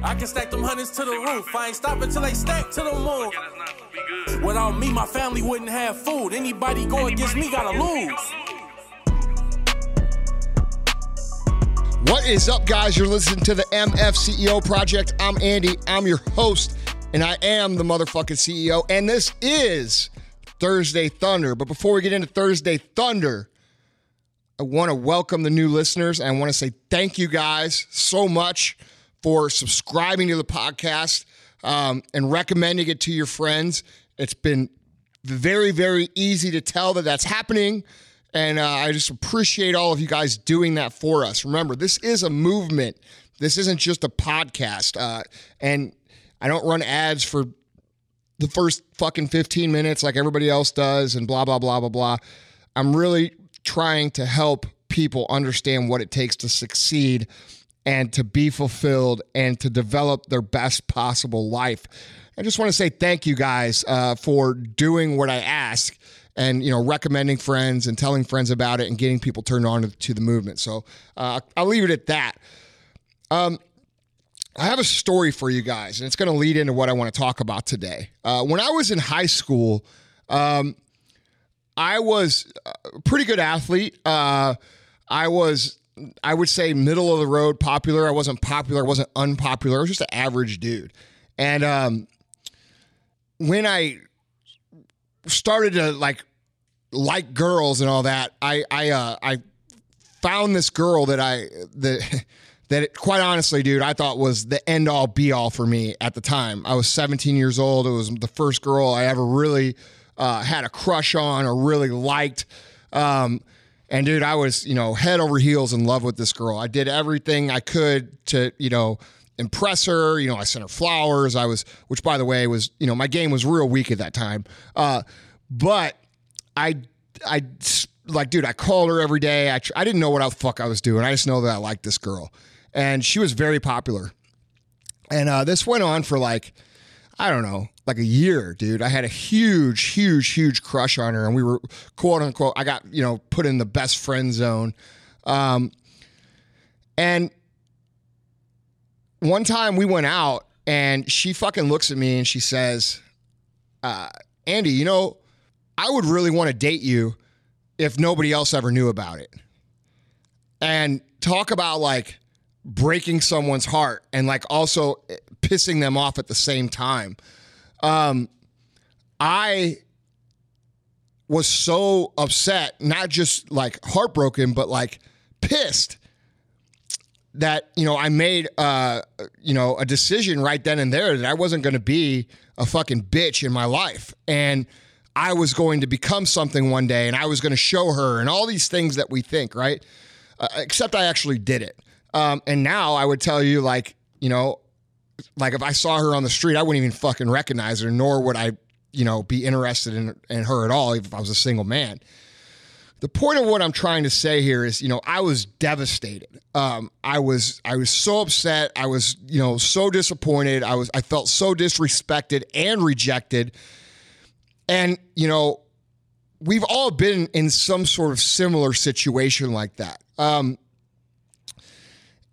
I can stack them hundreds to the roof. I ain't stopping till they stack to the moon. Without me, my family wouldn't have food. Anybody go against me gotta lose. What is up, guys? You're listening to the MF CEO Project. I'm Andy. I'm your host, and I am the motherfucking CEO. And this is Thursday Thunder. But before we get into Thursday Thunder, I want to welcome the new listeners. And I want to say thank you guys so much for subscribing to the podcast um, and recommending it to your friends. It's been very, very easy to tell that that's happening. And uh, I just appreciate all of you guys doing that for us. Remember, this is a movement. This isn't just a podcast. Uh, and I don't run ads for the first fucking 15 minutes like everybody else does and blah, blah, blah, blah, blah. I'm really trying to help people understand what it takes to succeed and to be fulfilled and to develop their best possible life. I just want to say thank you guys uh, for doing what I ask and you know recommending friends and telling friends about it and getting people turned on to, the movement. So uh, I'll leave it at that. Um, I have a story for you guys, and it's going to lead into what I want to talk about today. Uh, when I was in high school, um, I was a pretty good athlete. Uh, I was, I would say, middle of the road, popular. I wasn't popular. I wasn't unpopular. I was just an average dude. And um, when I started to like like girls and all that, I I uh, I found this girl that I that that quite honestly, dude, I thought was the end all be all for me at the time. I was 17 years old. It was the first girl I ever really uh, had a crush on or really liked. Um, and dude, I was you know head over heels in love with this girl. I did everything I could to you know impress her. You know, I sent her flowers. I was, which by the way was, you know, my game was real weak at that time. Uh, but I, I like, dude, I called her every day. I, I didn't know what the fuck I was doing. I just know that I liked this girl, and she was very popular. And uh, this went on for like, I don't know, like a year, dude. I had a huge, huge, huge crush on her, and we were quote unquote. I got you know put in the best friend zone, um, and one time we went out and she fucking looks at me and she says, uh, Andy, you know, I would really want to date you if nobody else ever knew about it. And talk about like breaking someone's heart and like also pissing them off at the same time. Um, I was so upset, not just like heartbroken, but like pissed that you know I made uh you know a decision right then and there that I wasn't going to be a fucking bitch in my life. And I was going to become something one day and I was going to show her and all these things that we think right? Uh, except I actually did it um, and now I would tell you like you know like if I saw her on the street I wouldn't even fucking recognize her nor would I you know be interested in in her at all even if I was a single man the point of what I'm trying to say here is, you know, I was devastated. Um, I was I was so upset. I was, you know, so disappointed. I was I felt so disrespected and rejected. And, you know, we've all been in some sort of similar situation like that. Um,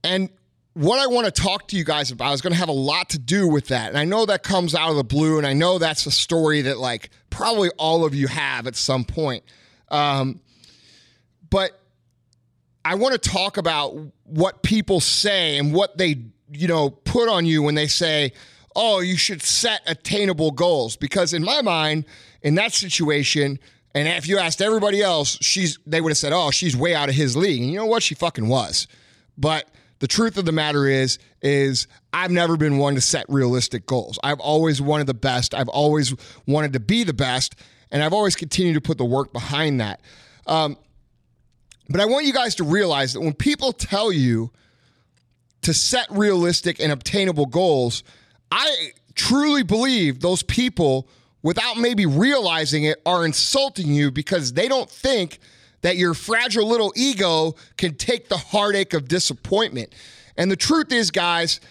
and what I want to talk to you guys about is going to have a lot to do with that. And I know that comes out of the blue, and I know that's a story that like probably all of you have at some point. Um, but I want to talk about what people say and what they, you know, put on you when they say, "Oh, you should set attainable goals." Because in my mind, in that situation, and if you asked everybody else, she's they would have said, "Oh, she's way out of his league." And you know what? She fucking was. But the truth of the matter is is I've never been one to set realistic goals. I've always wanted the best. I've always wanted to be the best, and I've always continued to put the work behind that. Um, but I want you guys to realize that when people tell you to set realistic and obtainable goals, I truly believe those people, without maybe realizing it, are insulting you because they don't think that your fragile little ego can take the heartache of disappointment. And the truth is, guys,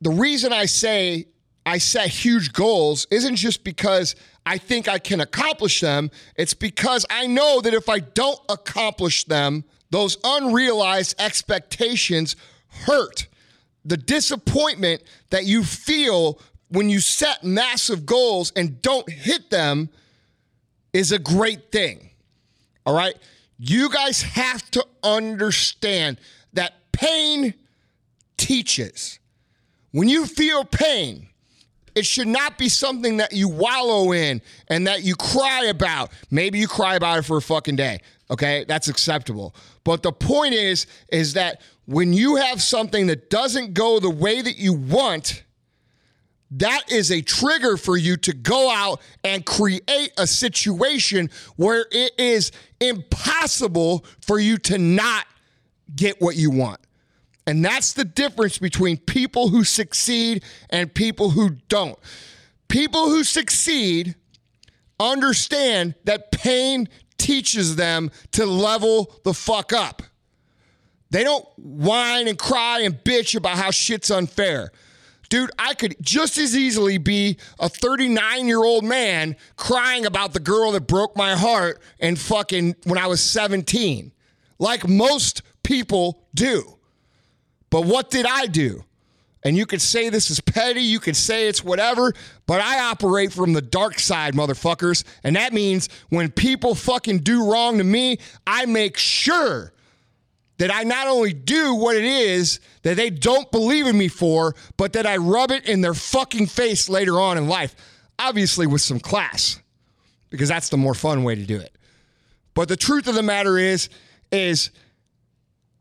the reason I say I set huge goals isn't just because I think I can accomplish them. It's because I know that if I don't accomplish them, those unrealized expectations hurt. the disappointment that you feel when you set massive goals and don't hit them is a great thing. All right? You guys have to understand that pain teaches. When you feel pain, it should not be something that you wallow in and that you cry about. Maybe you cry about it for a fucking day. Okay? That's acceptable. But the point is is that when you have something that doesn't go the way that you want, that is a trigger for you to go out and create a situation where it is impossible for you to not get what you want. And that's the difference between people who succeed and people who don't. People who succeed understand that pain teaches them to level the fuck up. They don't whine and cry and bitch about how shit's unfair. Dude, I could just as easily be a 39 year old man crying about the girl that broke my heart and fucking when I was 17, like most people do. But what did I do? And you could say this is petty, you could say it's whatever, but I operate from the dark side, motherfuckers. And that means when people fucking do wrong to me, I make sure that I not only do what it is that they don't believe in me for, but that I rub it in their fucking face later on in life. Obviously, with some class, because that's the more fun way to do it. But the truth of the matter is, is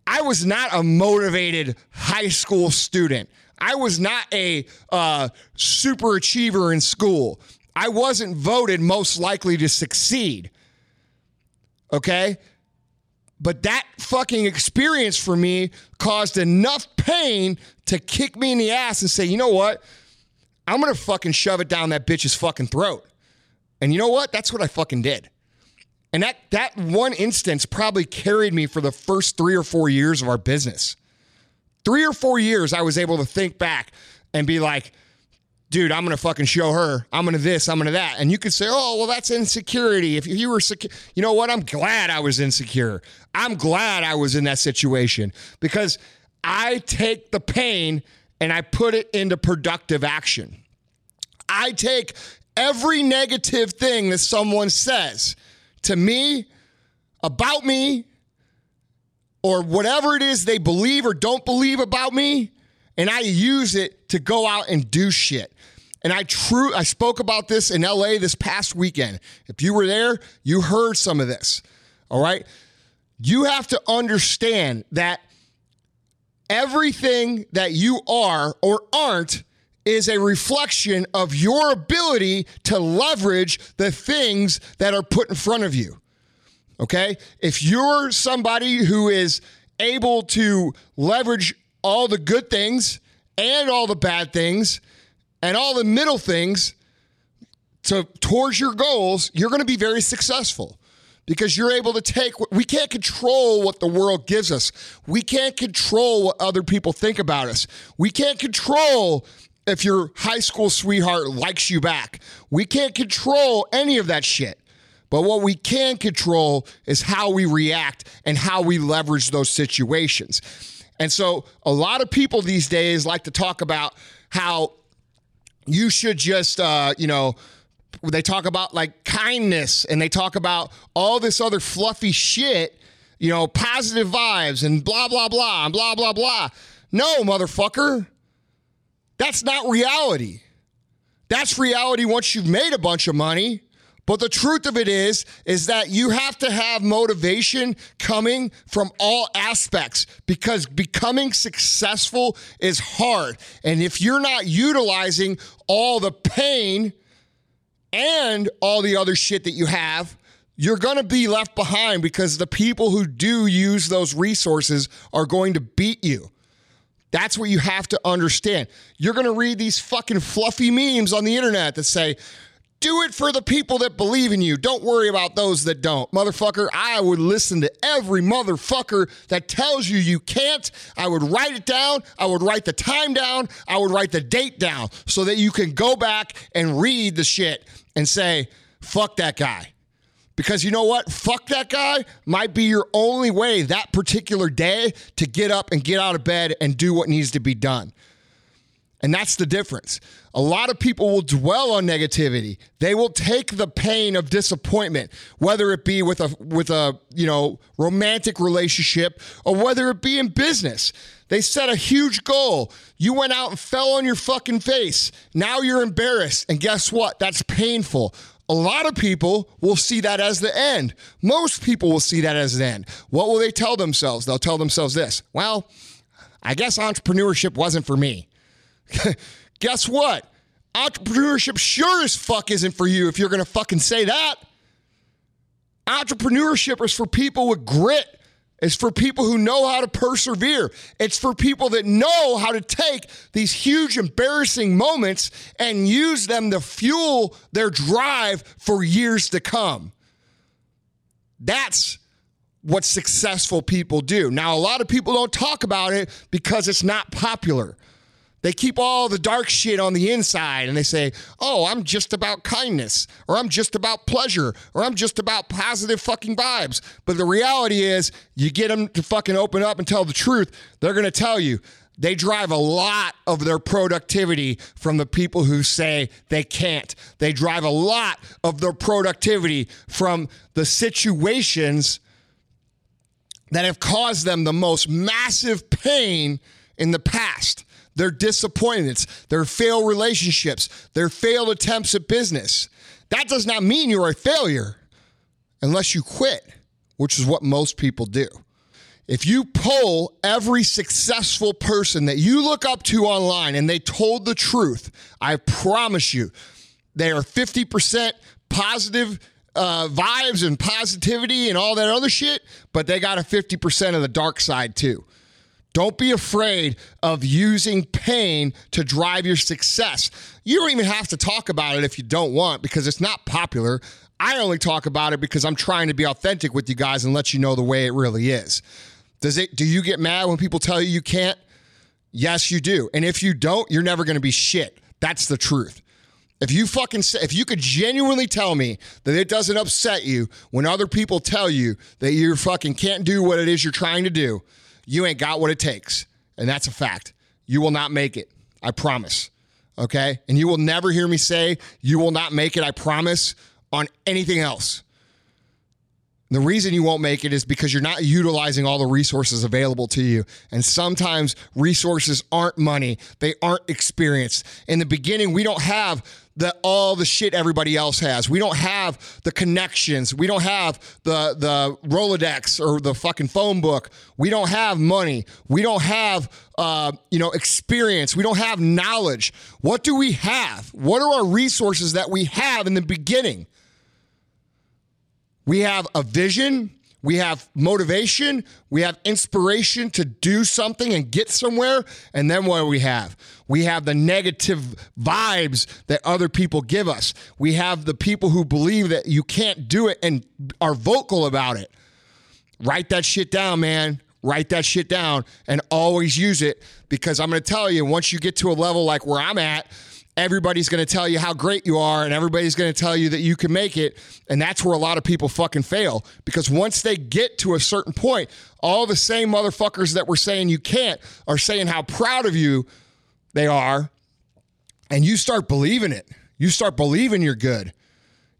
I was not a motivated high school student. I was not a uh, super achiever in school. I wasn't voted most likely to succeed. Okay? But that fucking experience for me caused enough pain to kick me in the ass and say, you know what? I'm gonna fucking shove it down that bitch's fucking throat. And you know what? That's what I fucking did. And that that one instance probably carried me for the first three or four years of our business. Three or four years, I was able to think back and be like, dude, I'm gonna fucking show her. I'm gonna this. I'm gonna that. And you could say, oh, well, that's insecurity. If you were secure, you know what? I'm glad I was insecure. I'm glad I was in that situation because I take the pain and I put it into productive action. I take every negative thing that someone says to me about me or whatever it is they believe or don't believe about me and I use it to go out and do shit. And I true I spoke about this in LA this past weekend. If you were there, you heard some of this. All right? You have to understand that everything that you are or aren't is a reflection of your ability to leverage the things that are put in front of you. Okay? If you're somebody who is able to leverage all the good things and all the bad things and all the middle things to towards your goals, you're going to be very successful because you're able to take we can't control what the world gives us. We can't control what other people think about us. We can't control if your high school sweetheart likes you back. We can't control any of that shit. But what we can control is how we react and how we leverage those situations. And so a lot of people these days like to talk about how you should just, uh, you know, they talk about like kindness and they talk about all this other fluffy shit, you know, positive vibes and blah, blah, blah, and blah, blah, blah. No, motherfucker. That's not reality. That's reality once you've made a bunch of money. But the truth of it is, is that you have to have motivation coming from all aspects because becoming successful is hard. And if you're not utilizing all the pain and all the other shit that you have, you're going to be left behind because the people who do use those resources are going to beat you. That's what you have to understand. You're going to read these fucking fluffy memes on the internet that say, do it for the people that believe in you. Don't worry about those that don't. Motherfucker, I would listen to every motherfucker that tells you you can't. I would write it down. I would write the time down. I would write the date down so that you can go back and read the shit and say, fuck that guy. Because you know what? Fuck that guy might be your only way that particular day to get up and get out of bed and do what needs to be done. And that's the difference. A lot of people will dwell on negativity. They will take the pain of disappointment, whether it be with a with a, you know, romantic relationship or whether it be in business. They set a huge goal. You went out and fell on your fucking face. Now you're embarrassed. And guess what? That's painful. A lot of people will see that as the end. Most people will see that as the end. What will they tell themselves? They'll tell themselves this Well, I guess entrepreneurship wasn't for me. Guess what? Entrepreneurship sure as fuck isn't for you if you're gonna fucking say that. Entrepreneurship is for people with grit. It's for people who know how to persevere. It's for people that know how to take these huge, embarrassing moments and use them to fuel their drive for years to come. That's what successful people do. Now, a lot of people don't talk about it because it's not popular. They keep all the dark shit on the inside and they say, oh, I'm just about kindness, or I'm just about pleasure, or I'm just about positive fucking vibes. But the reality is, you get them to fucking open up and tell the truth, they're going to tell you. They drive a lot of their productivity from the people who say they can't. They drive a lot of their productivity from the situations that have caused them the most massive pain in the past their disappointments, their failed relationships, their failed attempts at business. That does not mean you're a failure unless you quit, which is what most people do. If you poll every successful person that you look up to online and they told the truth, I promise you, they are 50% positive uh, vibes and positivity and all that other shit, but they got a 50% of the dark side too. Don't be afraid of using pain to drive your success. You don't even have to talk about it if you don't want because it's not popular. I only talk about it because I'm trying to be authentic with you guys and let you know the way it really is. Does it do you get mad when people tell you you can't? Yes, you do. And if you don't, you're never going to be shit. That's the truth. If you fucking say, if you could genuinely tell me that it doesn't upset you when other people tell you that you fucking can't do what it is you're trying to do, you ain't got what it takes. And that's a fact. You will not make it. I promise. Okay? And you will never hear me say you will not make it, I promise, on anything else. The reason you won't make it is because you're not utilizing all the resources available to you. And sometimes resources aren't money, they aren't experience. In the beginning, we don't have the all the shit everybody else has. We don't have the connections. We don't have the the Rolodex or the fucking phone book. We don't have money. We don't have uh, you know experience. We don't have knowledge. What do we have? What are our resources that we have in the beginning? We have a vision. We have motivation. We have inspiration to do something and get somewhere. And then what do we have? We have the negative vibes that other people give us. We have the people who believe that you can't do it and are vocal about it. Write that shit down, man. Write that shit down and always use it because I'm going to tell you once you get to a level like where I'm at, everybody's going to tell you how great you are and everybody's going to tell you that you can make it and that's where a lot of people fucking fail. Because once they get to a certain point all the same motherfuckers that were saying you can't are saying how proud of you they are and you start believing it. You start believing you're good.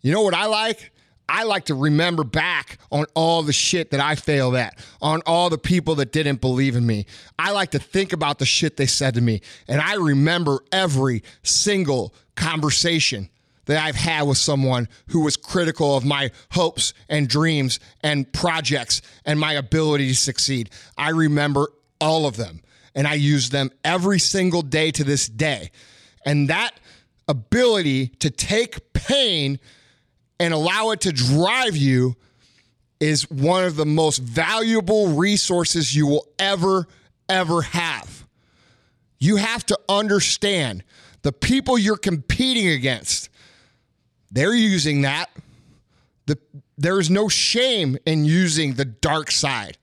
You know what i like I like to remember back on all the shit that I failed at, on all the people that didn't believe in me. I like to think about the shit they said to me. And I remember every single conversation that I've had with someone who was critical of my hopes and dreams and projects and my ability to succeed. I remember all of them and I use them every single day to this day. And that ability to take pain and allow it to drive you is one of the most valuable resources you will ever, ever have. You have to understand the people you're competing against, they're using that. The, there is no shame in using the dark side.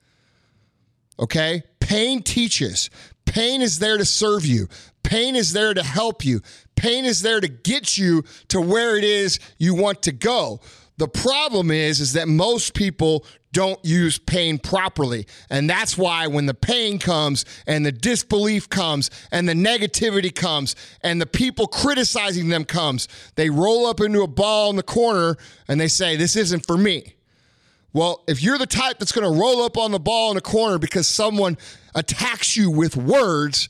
Okay? Pain teaches. Pain is there to serve you. Pain is there to help you. Pain is there to get you to where it is you want to go. The problem is is that most people don't use pain properly. And that's why when the pain comes and the disbelief comes and the negativity comes and the people criticizing them comes, they roll up into a ball in the corner and they say, This isn't for me. Well, if you're the type that's going to roll up on the ball in a corner because someone attacks you with words,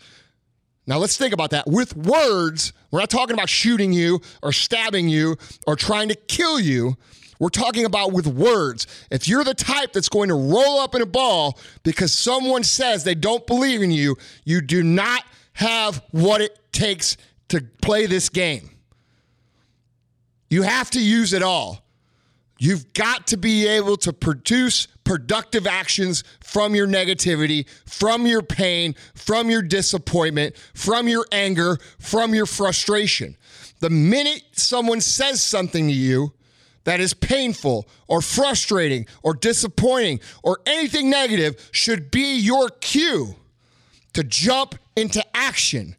now let's think about that. With words, we're not talking about shooting you or stabbing you or trying to kill you. We're talking about with words. If you're the type that's going to roll up in a ball because someone says they don't believe in you, you do not have what it takes to play this game. You have to use it all. You've got to be able to produce productive actions from your negativity, from your pain, from your disappointment, from your anger, from your frustration. The minute someone says something to you that is painful or frustrating or disappointing or anything negative should be your cue to jump into action,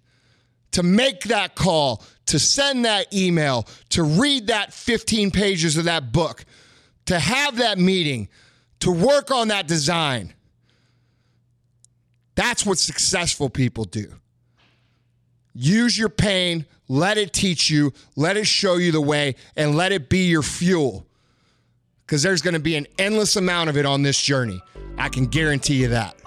to make that call, to send that email, to read that 15 pages of that book, to have that meeting, to work on that design. That's what successful people do. Use your pain, let it teach you, let it show you the way, and let it be your fuel. Because there's going to be an endless amount of it on this journey. I can guarantee you that.